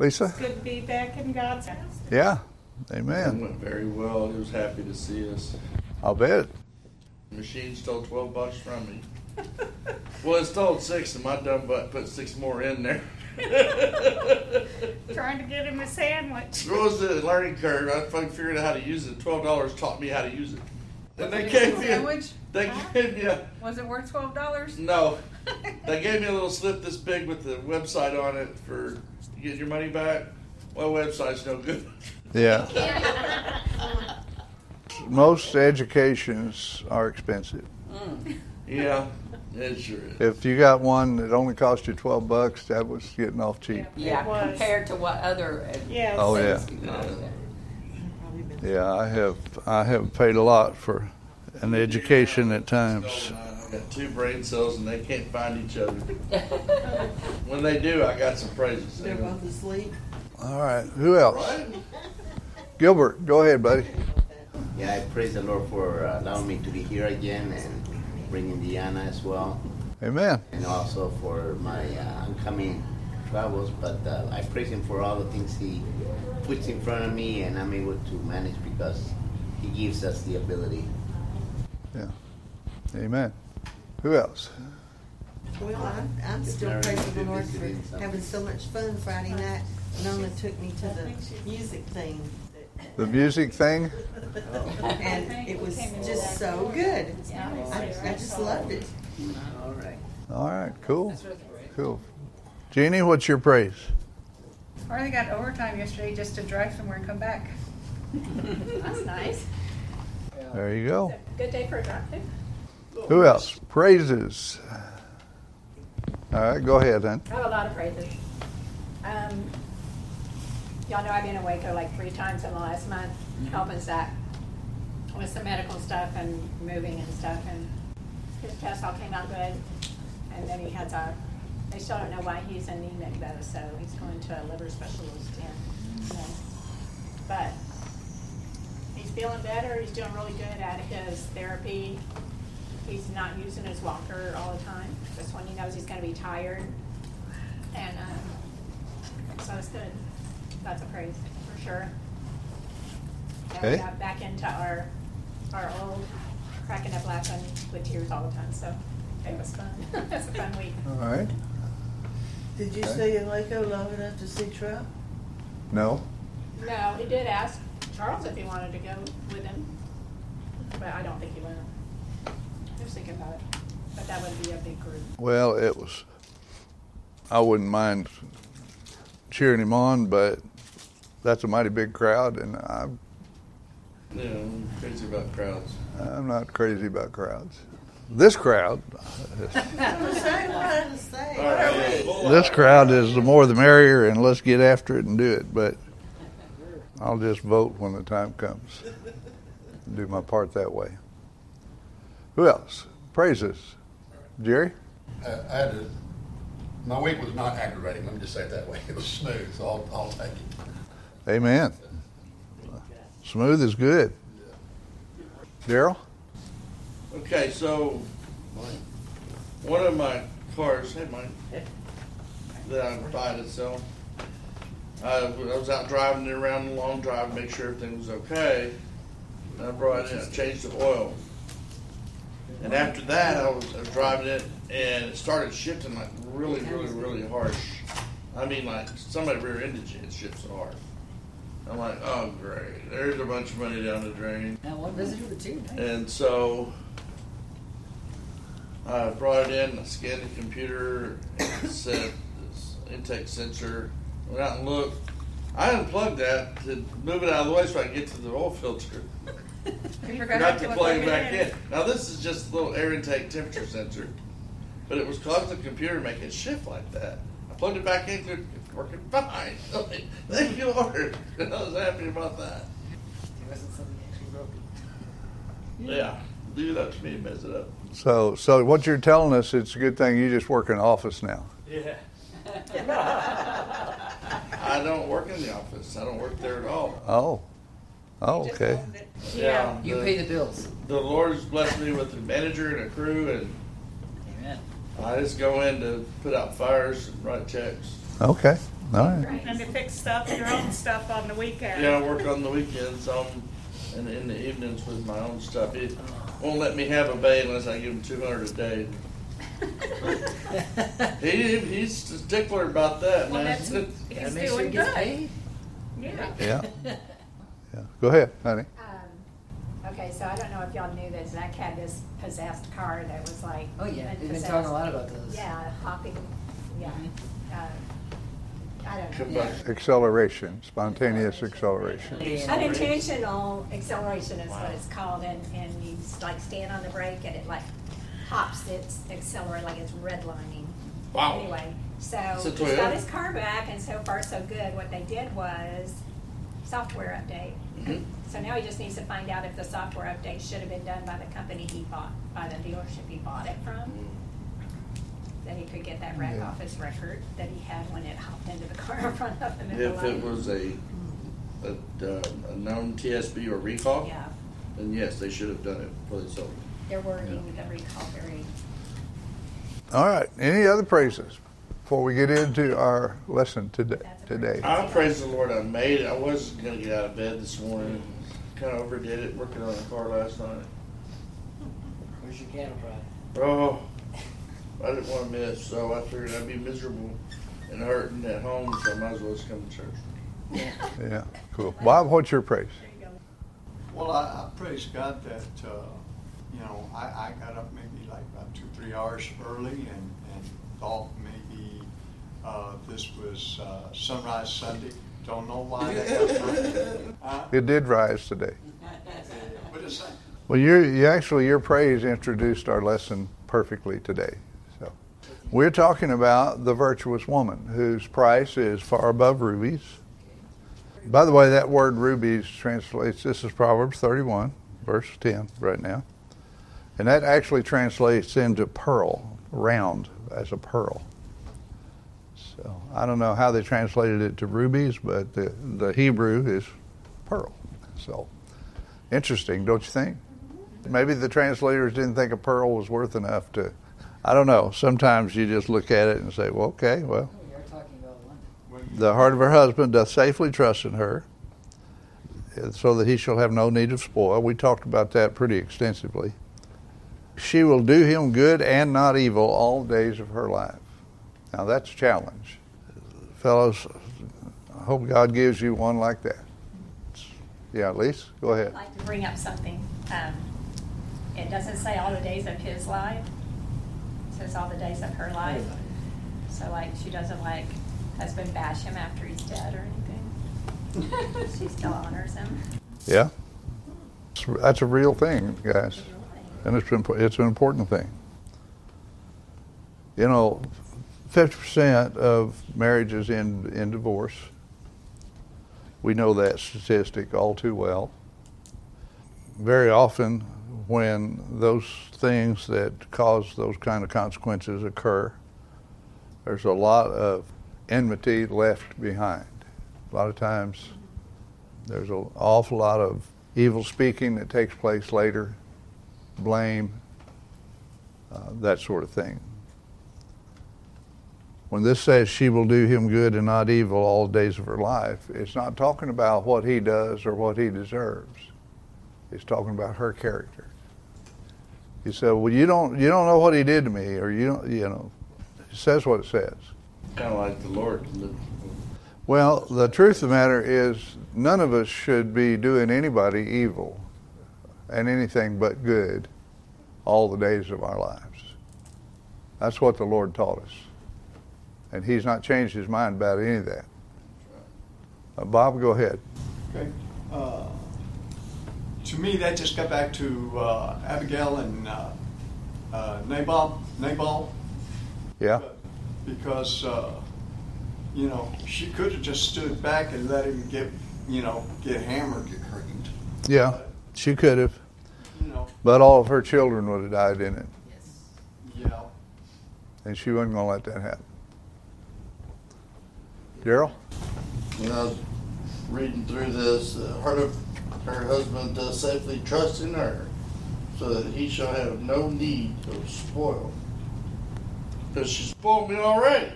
Lisa? Good to be back in God's house. Yeah. It Amen. went very well. He was happy to see us. I'll bet. The machine stole 12 bucks from me. Well, it stole six, and my dumb butt put six more in there. Trying to get him a sandwich. It was the learning curve? I fucking figured out how to use it. Twelve dollars taught me how to use it. And they Was it gave a me. sandwich? They gave me a Was it worth twelve dollars? no. They gave me a little slip this big with the website on it for getting your money back. Well, website's no good. Yeah. Most educations are expensive. Mm. Yeah, it sure is. If you got one that only cost you 12 bucks, that was getting off cheap. Yeah, It was. compared to what other. Yes. Oh, yeah. Yeah, I have I have paid a lot for an education at times. I got two brain cells and they can't find each other. When they do, I got some praises. They're both asleep. All right, who else? Right? Gilbert, go ahead, buddy. Yeah, I praise the Lord for uh, allowing me to be here again and bringing Diana as well, Amen. and also for my uh, oncoming travels. But uh, I praise Him for all the things He puts in front of me, and I'm able to manage because He gives us the ability. Yeah. Amen. Who else? Well, I'm, I'm still Mary, praising the Lord for having so much fun Friday night. Nona took me to the music thing, The music thing? and it was just so good. I, I just loved it. All right. All right, cool. Cool. Jeannie, what's your praise? Or they got overtime yesterday just to drive somewhere and come back. That's nice. There you go. Good day for a drive. Who else? Praises. All right, go ahead, then. I have a lot of praises. Um, y'all know I've been in Waco like three times in the last month, helping Zach with some medical stuff and moving and stuff. And his test all came out good. And then he has a, they still don't know why he's anemic though, so he's going to a liver specialist in, May. But he's feeling better. He's doing really good at his therapy. He's not using his walker all the time, just when he knows he's gonna be tired. And, um, so it's good. That's a praise, for sure. Okay. got back into our, our old cracking up laughing with tears all the time, so it was fun. It's a fun week. All right. Did you Okay. stay in Waco long enough to see Trump? No? No, he did ask Charles if he wanted to go with him, but I don't think he will. He was thinking about it, but that would be a big group. Well, it was. I wouldn't mind cheering him on, but that's a mighty big crowd, and I'm, Yeah, I'm crazy about crowds. I'm not crazy about crowds. This crowd, I'm saying, what to say. All right. this crowd is the more the merrier, and let's get after it and do it. But I'll just vote when the time comes. Do my part that way. Who else? Praises. Jerry? I I had to, my week was not aggravating, let me just say it that way. It was smooth, so I'll, I'll take it. Amen. Smooth is good. Daryl? Okay, so one of my cars, hey Mike, that I'm buying to sell. I, I was out driving it around the long drive to make sure everything was okay. And I brought it in, I changed the oil. And after that, I was, I was driving it and it started shifting like really, really, really harsh. I mean, like somebody rear-ended you, it shifts so hard. I'm like, oh great, there's a bunch of money down the drain. Now, what does it do with you? And so I brought it in, I scanned the computer, and said this intake sensor. Went out and looked. I unplugged that to move it out of the way so I could get to the oil filter. You Forgot to plug it back in. in. Now this is just a little air intake temperature sensor, but it was causing the computer to make it shift like that. I plugged it back in, it's working fine. Thank you, Lord. I was happy about that. Yeah, leave it up to me to mess it up. So, so what you're telling us, it's a good thing you just work in an office now. Yeah. I don't work in the office. I don't work there at all. Oh, oh, okay. Yeah, You pay the bills. The Lord has blessed me with a manager and a crew, and Amen. I just go in to put out fires and write checks. Okay, All right. And to fix stuff, your own stuff on the weekend. Yeah, I work on the weekends, um, and in the evenings with my own stuff. It won't let me have a bay unless I give him two hundred a day. He, he's a stickler about that, Well, man. that's, That he's makes sure doing it gets good. paid. Yeah. Yeah. Yeah. Go ahead, honey. Um, Okay, so I don't know if y'all knew that Zach had this possessed car that was like. Oh, yeah, we've been talking a lot about those. Yeah, hopping, yeah. Mhm. Uh, I don't know. Acceleration, spontaneous acceleration. Unintentional acceleration is what it's called, and, and you like stand on the brake and it like hops, it's accelerate, like it's redlining. Wow. Anyway, so It's a he's got his car back, and so far so good. What they did was software update. So now he just needs to find out if the software update should have been done by the company he bought, by the dealership he bought it from. Then he could get that wreck Yeah. off his record that he had when it hopped into the car in front of him in the If it lane. was a, a, uh, a known TSB or recall, Yeah, then yes, they should have done it before they sold it. they're wording the recall very All right. Any other praises before we get into our lesson today? Today. I praise the Lord I made it. I was gonna get out of bed this morning. Kind of overdid it working on the car last night. Where's your cattle prod? Oh, I didn't want to miss, so I figured I'd be miserable and hurting at home, so I might as well just come to church. Yeah. Yeah. Cool. Bob, what's your praise? Well, I, I praise God that, uh, you know, I, I got up maybe like about two, three hours early and, and thought maybe uh, this was uh, Sunrise Sunday. Don't know why that got Huh? It did rise today. What is that? Well, you you actually your praise introduced our lesson perfectly today. So, we're talking about the virtuous woman whose price is far above rubies. By the way, that word rubies translates. This is Proverbs 31, verse 10, right now, and that actually translates into pearl, round as a pearl. So I don't know how they translated it to rubies, but the the Hebrew is pearl. So interesting, don't you think? Maybe the translators didn't think a pearl was worth enough to. I don't know. Sometimes you just look at it and say, "Well, okay, well, oh, We are talking about London. When- the heart of her husband doth safely trust in her, so that he shall have no need of spoil." We talked about that pretty extensively. She will do him good and not evil all days of her life. Now that's a challenge, fellows. I hope God gives you one like that. Yeah, Lise, go ahead. I'd like to bring up something. Um, it doesn't say all the days of his life. It says all the days of her life. So like, she doesn't like husband bash him after he's dead or anything. She still honors him. Yeah, that's a real thing, guys, and it's been, it's an important thing. You know, fifty percent of marriages end in divorce. We know that statistic all too well. Very often, when those things that cause those kind of consequences occur, there's a lot of enmity left behind. A lot of times, there's an awful lot of evil speaking that takes place later, blame, uh, that sort of thing. When this says she will do him good and not evil all the days of her life, it's not talking about what he does or what he deserves. It's talking about her character. He said, "Well, you don't you don't know what he did to me," or you don't you know. It says what it says. Kind of like the Lord. Well, the truth of the matter is, none of us should be doing anybody evil and anything but good all the days of our lives. That's what the Lord taught us. And He's not changed His mind about any of that. Uh, Bob, go ahead. Okay. Uh, to me, that just got back to uh, Abigail and uh, uh, Nabal. Nabal. Yeah? Because, uh, you know, she could have just stood back and let him get, you know, get hammered. Get hurting. Yeah, she could have. You know, But all of her children would have died in it. Yes. Yeah. And she wasn't going to let that happen. Daryl? When I was reading through this, uh, her, her husband does safely trust in her, so that he shall have no need of spoil. Because she spoiled me already.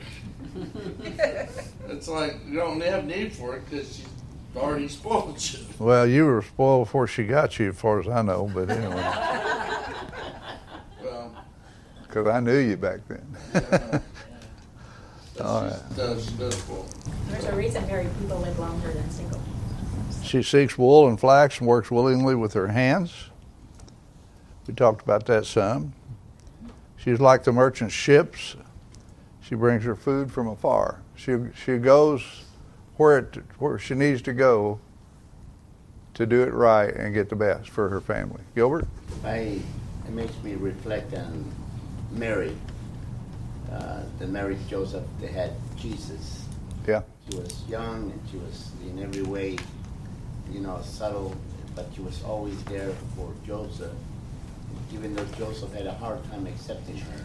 It's like you don't have need for it because she's already spoiled you. Well, you were spoiled before she got you, as far as I know. But anyway, Well, because I knew you back then. All right. she does, she does spoil. There's a reason married people live longer than single. She seeks wool and flax and works willingly with her hands. We talked about that some. She's like the merchant ships. She brings her food from afar. She she goes where it, where she needs to go to do it right and get the best for her family. Gilbert, I, it makes me reflect on Mary. Uh, the Mary Joseph, they had Jesus. yeah, She was young and she was in every way, you know, subtle, but she was always there for Joseph. Even though Joseph had a hard time accepting her,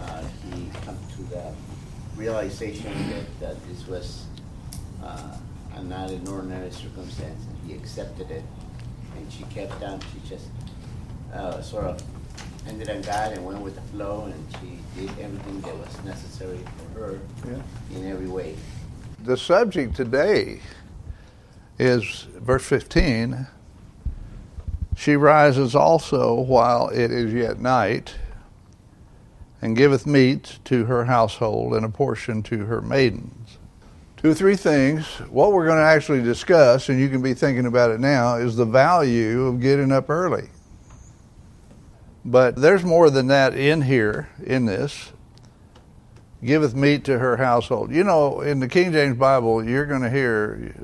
uh, he come to the realization that, that this was uh, not an ordinary circumstance, and he accepted it. And she kept on. She just uh, sort of ended on God and went with the flow, and she did everything that was necessary for her yeah. in every way. The subject today is verse 15. She rises also while it is yet night, and giveth meat to her household and a portion to her maidens. Two or three things. What we're going to actually discuss, and you can be thinking about it now, is the value of getting up early. But there's more than that in here, in this giveth meat to her household. You know, in the King James Bible, you're going to hear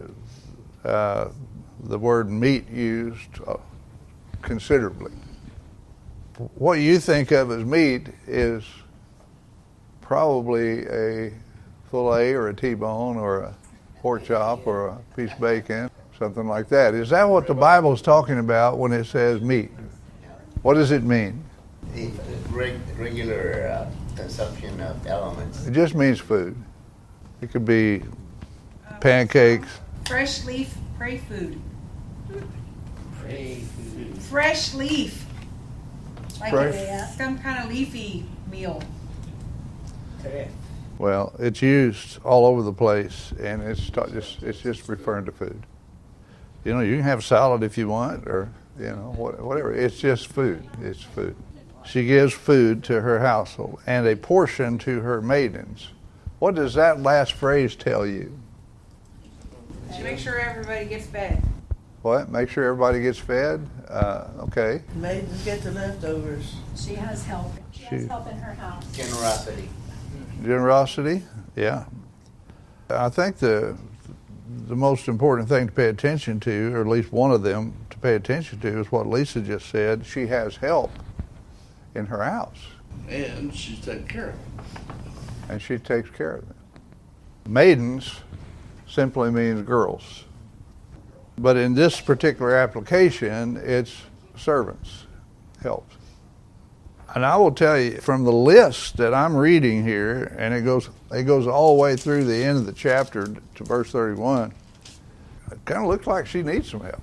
uh, the word meat used uh, considerably. What you think of as meat is probably a fillet or a T-bone or a pork chop or a piece of bacon, something like that. Is that what the Bible is talking about when it says meat? What does it mean? The reg- regular uh, consumption of elements. It just means food. It could be pancakes, Fresh leaf pray food. Pray food. Fresh leaf. Like Fresh- some kind of leafy meal. Correct. Well, it's used all over the place, and it's just it's just referring to food. You know, you can have salad if you want, or you know, whatever. It's just food. It's food. She gives food to her household and a portion to her maidens. What does that last phrase tell you? She makes sure everybody gets fed. What? Make sure everybody gets fed. Uh, okay. Maidens get the leftovers. She has help. She has help in her house. Generosity. Generosity. Yeah. I think the the most important thing to pay attention to, or at least one of them to pay attention to, is what Lisa just said. She has help in her house, And she's taking care of and she takes care of them. Maidens simply means girls, but in this particular application, it's servants, helps. And I will tell you from the list that I'm reading here, and it goes it goes all the way through the end of the chapter to verse 31. It kind of looks like she needs some help.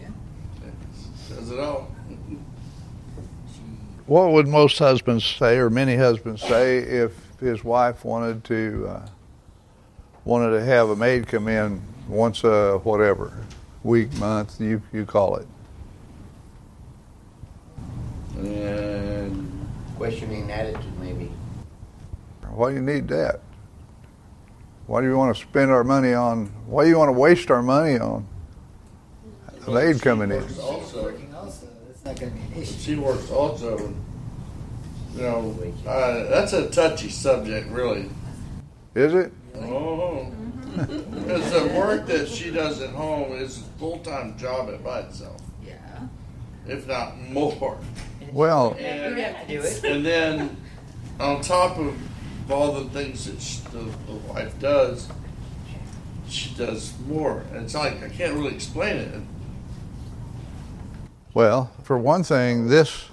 Yeah, says it all. What would most husbands say, or many husbands say, if his wife wanted to uh, wanted to have a maid come in once a whatever week, month, you you call it? And Questioning attitude, maybe. Why do you need that? Why do you want to spend our money on? Why do you want to waste our money on a maid coming in? also. Also, that's not gonna be an issue. She works also. You know, uh, that's a touchy subject, really. Is it? Oh, because the work that she does at home is a full time job it by itself, Yeah. if not more. Well, You have to do it. And then, on top of all the things that she, the, the wife does, she does more. And it's like I can't really explain it. well, for one thing, this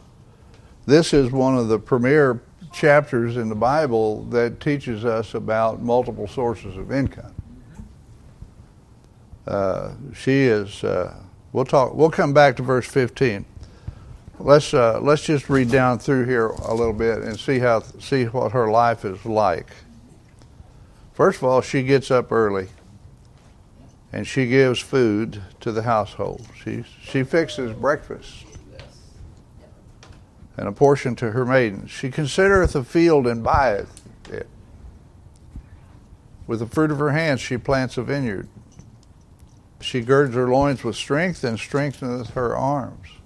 this is one of the premier chapters in the Bible that teaches us about multiple sources of income. Uh, she is. Uh, we'll talk. We'll come back to verse 15. Let's uh, let's just read down through here a little bit and see how see what her life is like. First of all, she gets up early and she gives food to the household. She, she fixes breakfast and a portion to her maidens. She considereth a field and buyeth it. With the fruit of her hands she plants a vineyard. She girds her loins with strength and strengtheneth her arms.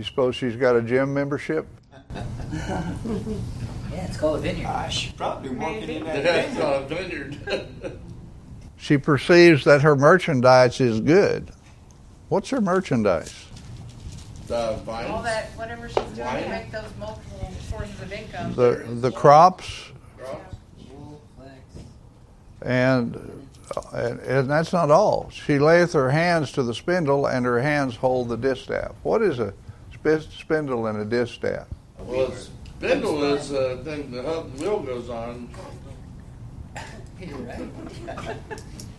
You suppose she's got a gym membership? Yeah, it's called a vineyard. Ah, she's probably working in that Yeah, vineyard. vineyard. She perceives that her merchandise is good. What's her merchandise? The vines. All that, whatever she's doing Wine. to make those multiple sources of income. The the crops crops. Wool, flax. and and, and that's not all. She layeth her hands to the spindle, and her hands hold the distaff. What is a sp- spindle and a distaff? Well, it's- spindle is a thing the hub wheel goes on. You're right.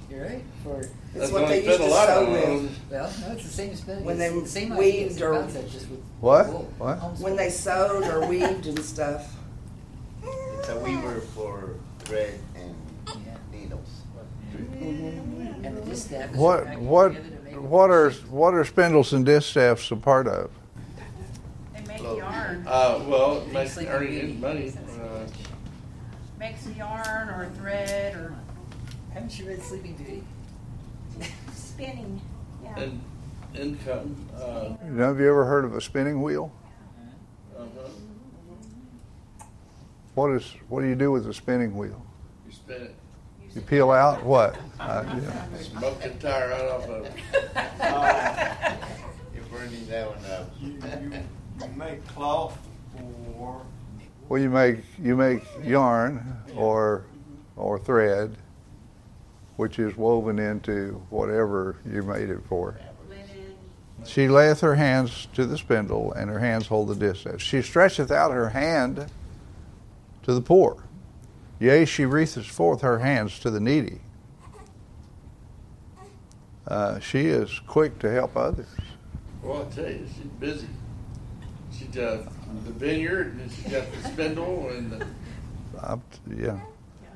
You're right. For It's That's what what they I used to a lot sew with. well, no, it's the same spindle. When it's they the same weaved or- concept, just with What? wool. What? When they sewed or weaved and stuff. It's a weaver for thread and Yeah. needles. And the distaff What what together to make what are what are spindles and distaffs a part of? They make yarn, Uh, well, it Makes makes like earning beauty. money. Uh, makes yarn or thread or, Haven't you read Sleeping Beauty? Spinning, yeah. and income. Uh, Have you ever heard of a spinning wheel? uh-huh. What is what do you do with a spinning wheel? You spin it, You peel out what? Uh, yeah. smoke the tire right off of it. You're burning that one up. You, make cloth for, Well, you make you make yarn or or thread, which is woven into whatever you made it for. She layeth her hands to the spindle, and her hands hold the distaff. She stretcheth out her hand to the poor. Yea, she reacheth forth her hands to the needy. Uh, she is quick to help others. Well, I tell you, she's busy. She got the vineyard, and she got the spindle, and the Uh, yeah.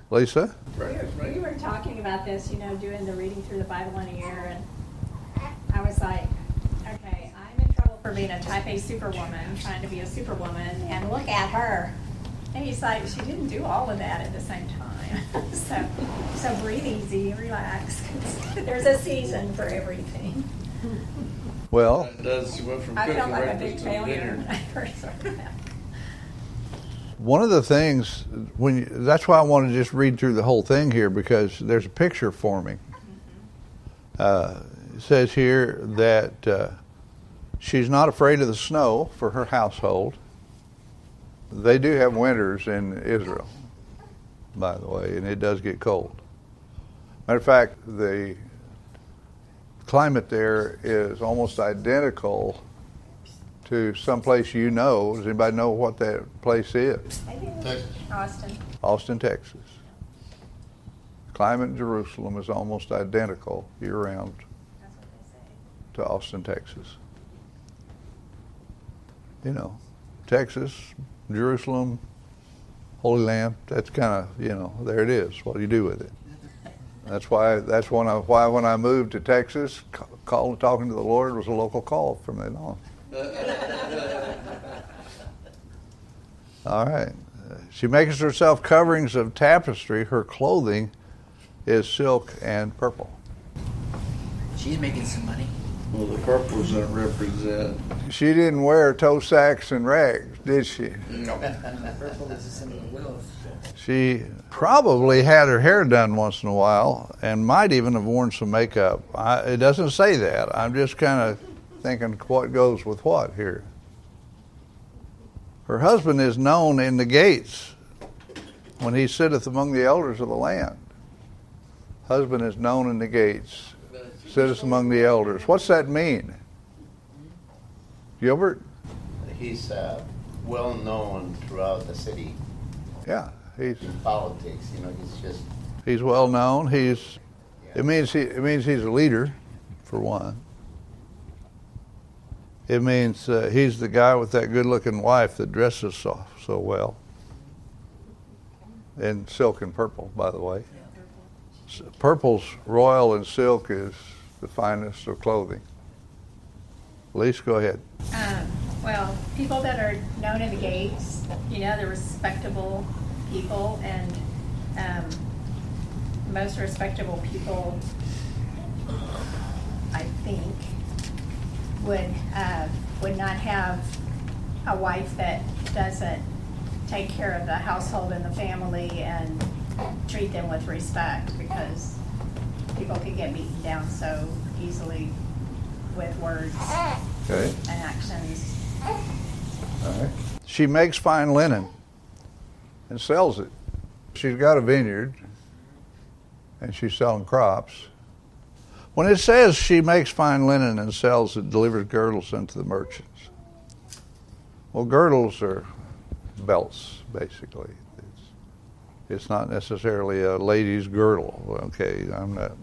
Lisa? right, We were talking about this, you know, doing the reading through the Bible in a year, and I was like, okay, I'm in trouble for being a type A superwoman, trying to be a superwoman, and look at her. And he's like, she didn't do all of that at the same time. so, so breathe easy, relax. There's a season for everything. Well, It does. She went from I cooking felt like a big breakfast to failure dinner. when I first started out. one of the things when you, that's why I want to just read through the whole thing here because there's a picture forming. Uh, it says here that uh, she's not afraid of the snow for her household. They do have winters in Israel, by the way, and it does get cold. Matter of fact, the climate there is almost identical to some place you know. Does anybody know what that place is? Texas. Austin. Austin, Texas. Climate in Jerusalem is almost identical year round That's what they say. to Austin, Texas. You know, Texas, Jerusalem, Holy Land, that's kind of, you know, there it is. What do you do with it? That's why that's when I, why when I moved to Texas, ca- call, talking to the Lord was a local call from then on. All right. She makes herself coverings of tapestry. Her clothing is silk and purple. She's making some money. Well, the purple's not represent. She didn't wear toe sacks and rags, did she? No. Purple is a symbol of wealth. She probably had her hair done once in a while and might even have worn some makeup. I, it doesn't say that. I'm just kind of thinking what goes with what here. Her husband is known in the gates when he sitteth among the elders of the land. Husband is known in the gates, sitteth among the elders. What's that mean? Gilbert? He's uh, well known throughout the city Yeah, he's in politics. You know, he's just He's well known. He's it means he it means he's a leader, for one. It means uh, he's the guy with that good-looking wife that dresses so so well. in silk and purple, by the way. S- Purple's royal and silk is the finest of clothing. Lisa, go ahead. Um, well, people that are known in the gates, you know, they're respectable people, and um, most respectable people, I think, would uh, would not have a wife that doesn't take care of the household and the family and treat them with respect, because people can get beaten down so easily with words Okay. and actions. All right. She makes fine linen and sells it. She's got a vineyard and she's selling crops. When it says she makes fine linen and sells it, delivers girdles unto the merchants. Well, girdles are belts, basically. It's, it's not necessarily a lady's girdle. Okay, I'm not.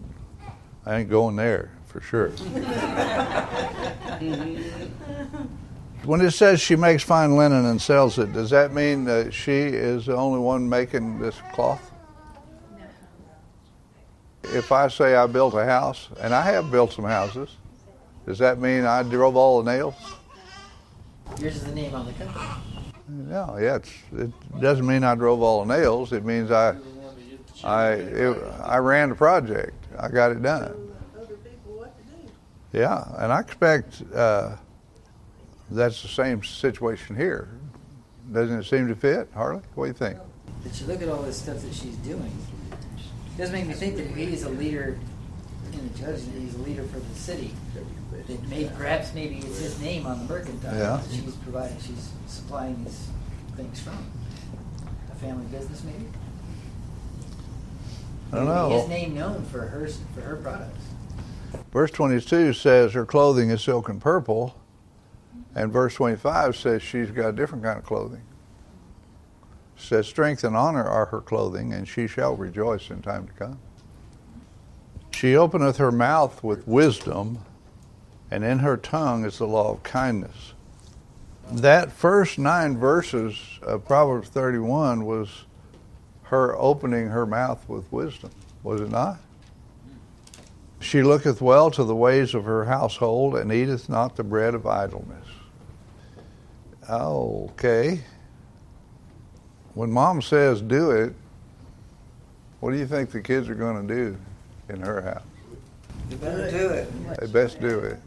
I ain't going there for sure. When it says she makes fine linen and sells it, does that mean that she is the only one making this cloth? If I say I built a house, and I have built some houses, does that mean I drove all the nails? Yours is the name on the company. No, yeah, it's, it doesn't mean I drove all the nails. It means I, I, it, I ran the project. I got it done. Yeah, and I expect uh, that's the same situation here. Doesn't it seem to fit, Harley? What do you think? But you look at all this stuff that she's doing. It does make me think that he's a leader in the judge, that he's a leader for the city. That maybe, perhaps maybe it's his name on the mercantile. Yeah. that She's providing, she's supplying these things from. A family business, maybe. I don't know. His name known for her for her products. Verse 22 says her clothing is silk and purple, and verse 25 says she's got a different kind of clothing. It says, Strength and honor are her clothing, and she shall rejoice in time to come. She openeth her mouth with wisdom, and in her tongue is the law of kindness. That first nine verses of Proverbs 31 was her opening her mouth with wisdom, was it not? She looketh well to the ways of her household and eateth not the bread of idleness. Okay. When mom says do it, what do you think the kids are going to do in her house? You better do it. They best do it.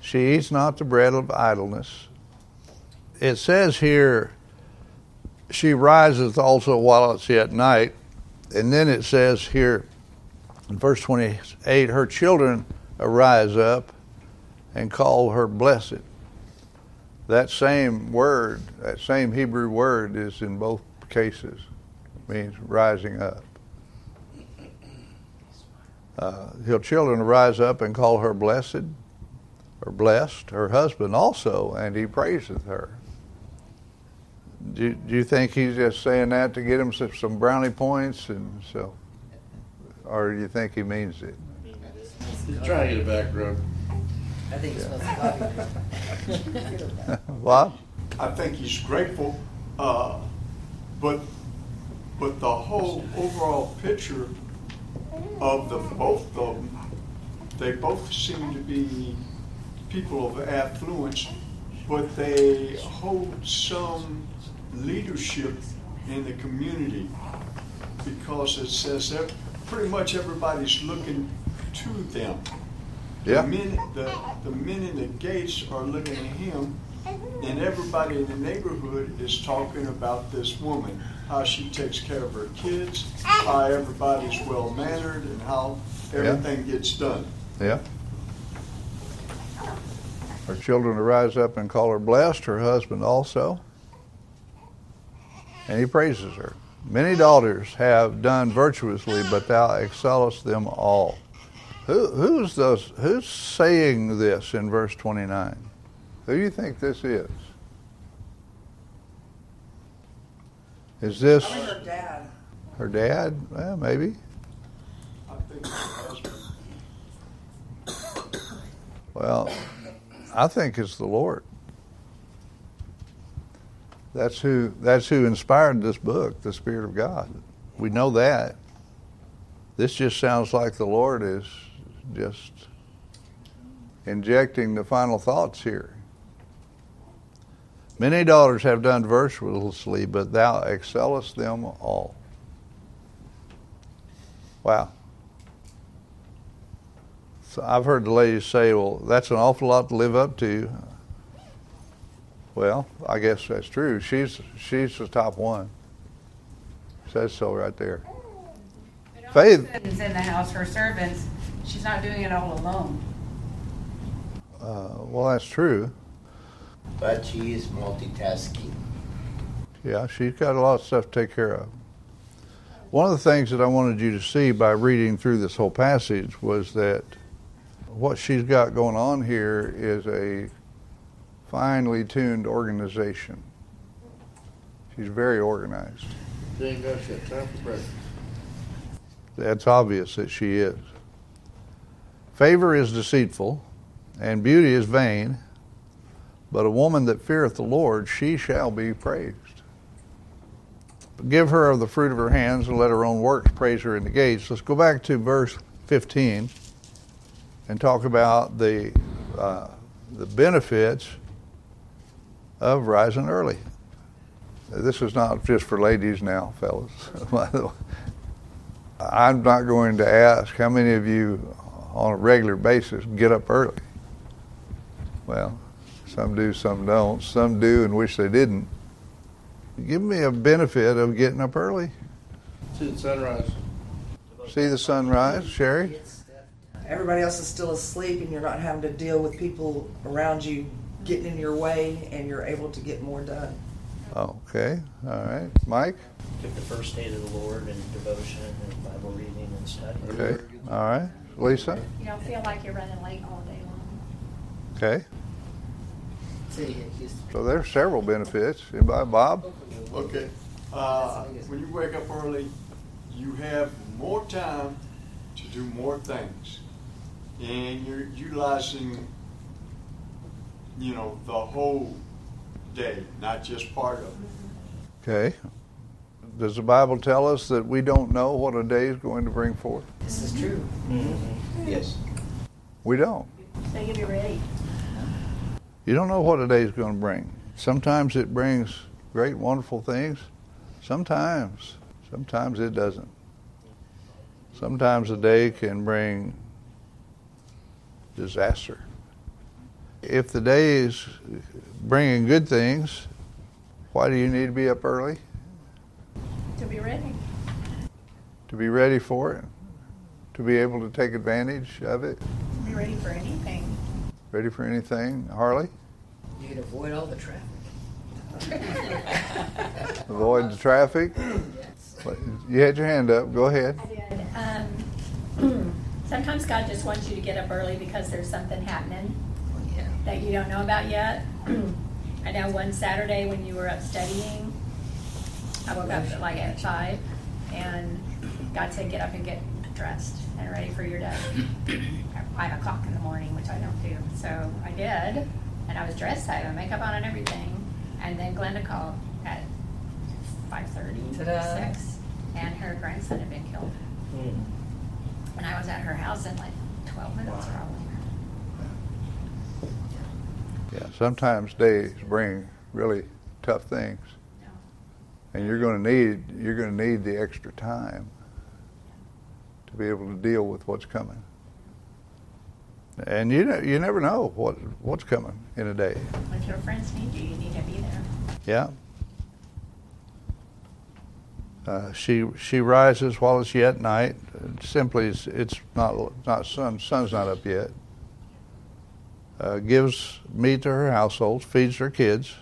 She eats not the bread of idleness. It says here, she riseth also while it's yet night. And then it says here in verse 28, her children arise up and call her blessed. That same word, that same Hebrew word is in both cases, means rising up. Uh, her children rise up and call her blessed or blessed, her husband also, and he praiseth her. Do, do you think he's just saying that to get him some brownie points and so, or do you think he means it? He's trying to get a back rub. I think it smells like coffee. Bob? I think he's grateful, uh, but, but the whole overall picture of the both of them, they both seem to be people of affluence, but they hold some leadership in the community because it says that pretty much everybody's looking to them. Yeah. The men, the, the men in the gates are looking at him, and everybody in the neighborhood is talking about this woman, how she takes care of her kids, how everybody's well mannered, and how everything gets done. Yeah. Her children arise up and call her blessed, her husband also. And he praises her. Many daughters have done virtuously, but thou excellest them all. Who, who's, those, who's saying this in verse 29? Who do you think this is? Is this her dad. her dad? Well, maybe. I think. Well, I think it's the Lord. That's who that's who inspired this book, the Spirit of God. We know that. This just sounds like the Lord is just injecting the final thoughts here. Many daughters have done virtuously, but thou excellest them all. Wow. So I've heard the ladies say, well, that's an awful lot to live up to. Well, I guess that's true. She's she's the top one. Says so right there. Faith. Is in the house, her servants, she's not doing it all alone. Uh, well, that's true. But she is multitasking. Yeah, she's got a lot of stuff to take care of. One of the things that I wanted you to see by reading through this whole passage was that what she's got going on here is a finely tuned organization. She's very organized. Then go shit. Time for break. That's obvious that she is. Favor is deceitful, and beauty is vain, but a woman that feareth the Lord, she shall be praised. Give her of the fruit of her hands, and let her own works praise her in the gates. Let's go back to verse 15 and talk about the, uh, the benefits of rising early. This is not just for ladies now, fellas. I'm not going to ask how many of you on a regular basis get up early. Well, some do, some don't. Some do and wish they didn't. Give me a benefit of getting up early. See the sunrise. See the sunrise, Sherry? Everybody else is still asleep, and you're not having to deal with people around you getting in your way, and you're able to get more done. Okay, all right. Mike? Took the first day to the Lord and devotion and Bible reading and study. Okay, all right. Lisa? You don't feel like you're running late all day long. Okay. City in Houston. So there's several benefits. Anybody, Bob? Okay. Uh, when you wake up early, you have more time to do more things. And you're utilizing, you know, the whole day, not just part of it. Okay. Does the Bible tell us that we don't know what a day is going to bring forth? This is true. Mm-hmm. Yes. We don't. So you'll be ready. You don't know what a day is going to bring. Sometimes it brings great, wonderful things. Sometimes, sometimes it doesn't. Sometimes a day can bring disaster. If the day is bringing good things, why do you need to be up early? To be ready. To be ready for it? To be able to take advantage of it? Be ready for anything. Ready for anything? Harley? You can avoid all the traffic. Avoid the traffic? You had your hand up. Go ahead. I did. Um, sometimes God just wants you to get up early because there's something happening Yeah. That you don't know about yet. I know one Saturday when you were up studying, I woke up at like at five, and got to "Get up and get dressed and ready for your day." at five o'clock in the morning, which I don't do. So I did, and I was dressed. I had my makeup on and everything. And then Glenda called at five thirty, and her grandson had been killed. Hmm. And I was at her house in like twelve minutes probably. Yeah, sometimes days bring really tough things. And you're going to need you're going to need the extra time to be able to deal with what's coming. And you know, you never know what what's coming in a day. If your friends need you, you need to be there. Yeah. Uh, she she rises while it's yet night. Simply, it's, it's not not sun sun's not up yet. Uh, gives meat to her household, feeds her kids,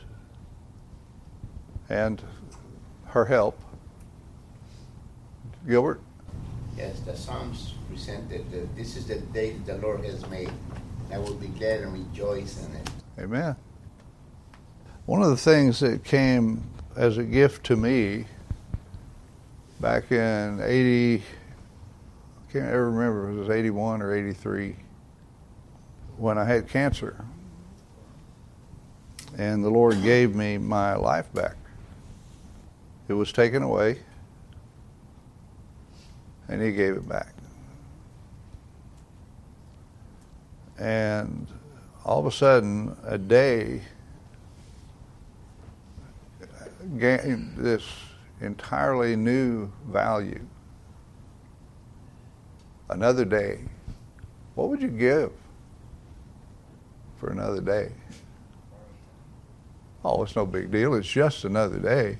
and her help. Gilbert. Yes, the Psalms presented that this is the day that the Lord has made. I will be glad and rejoice in it. Amen. One of the things that came as a gift to me back in 80, I can't ever remember if it was 81 or 83, when I had cancer. and the Lord gave me my life back. It was taken away, and He gave it back. And all of a sudden, a day gained this entirely new value. Another day. What would you give for another day? Oh, it's no big deal. It's just another day.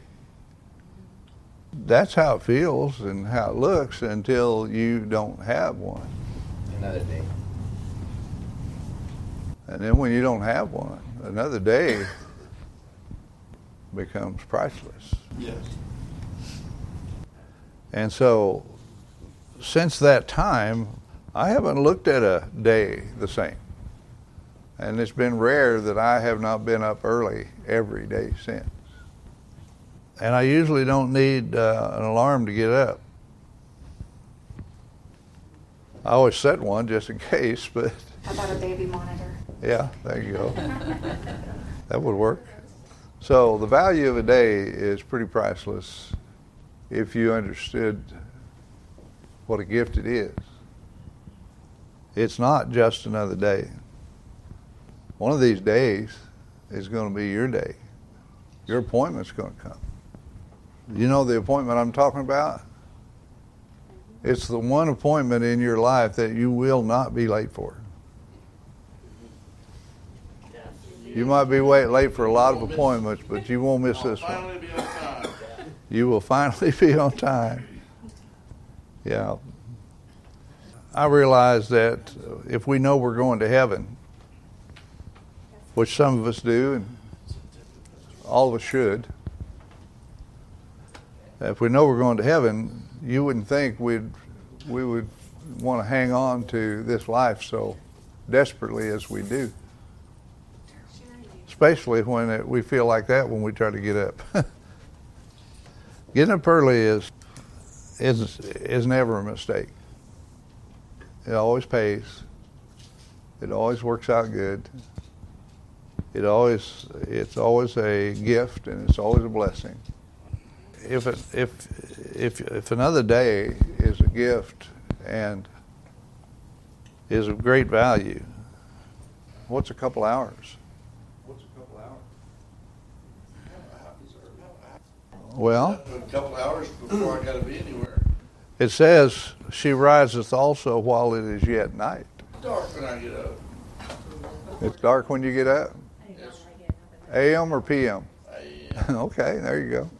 That's how it feels and how it looks until you don't have one. Another day. And then when you don't have one, another day becomes priceless. Yes. And so, since that time, I haven't looked at a day the same. And it's been rare that I have not been up early every day since. And I usually don't need uh, an alarm to get up. I always set one just in case, but How about a baby monitor? yeah, there you go. that would work. So the value of a day is pretty priceless if you understood what a gift it is. It's not just another day. One of these days is going to be your day. Your appointment's going to come. You know the appointment I'm talking about? It's the one appointment in your life that you will not be late for. You might be wait late for a lot of appointments, but you won't miss this one. You will finally be on time. You will finally be on time. Yeah. I realize that if we know we're going to heaven, which some of us do, and all of us should, if we know we're going to heaven, you wouldn't think we'd we would want to hang on to this life so desperately as we do. Especially when it, we feel like that when we try to get up. Getting up early is is is never a mistake. It always pays. It always works out good. It always it's always a gift and it's always a blessing. If it, if if if another day is a gift and is of great value, what's a couple hours? What's a couple hours? Well, A couple hours before I gotta be anywhere. it says she riseth also while it is yet night. Dark when I get up. It's dark when you get up. AM or PM? I, okay, there you go.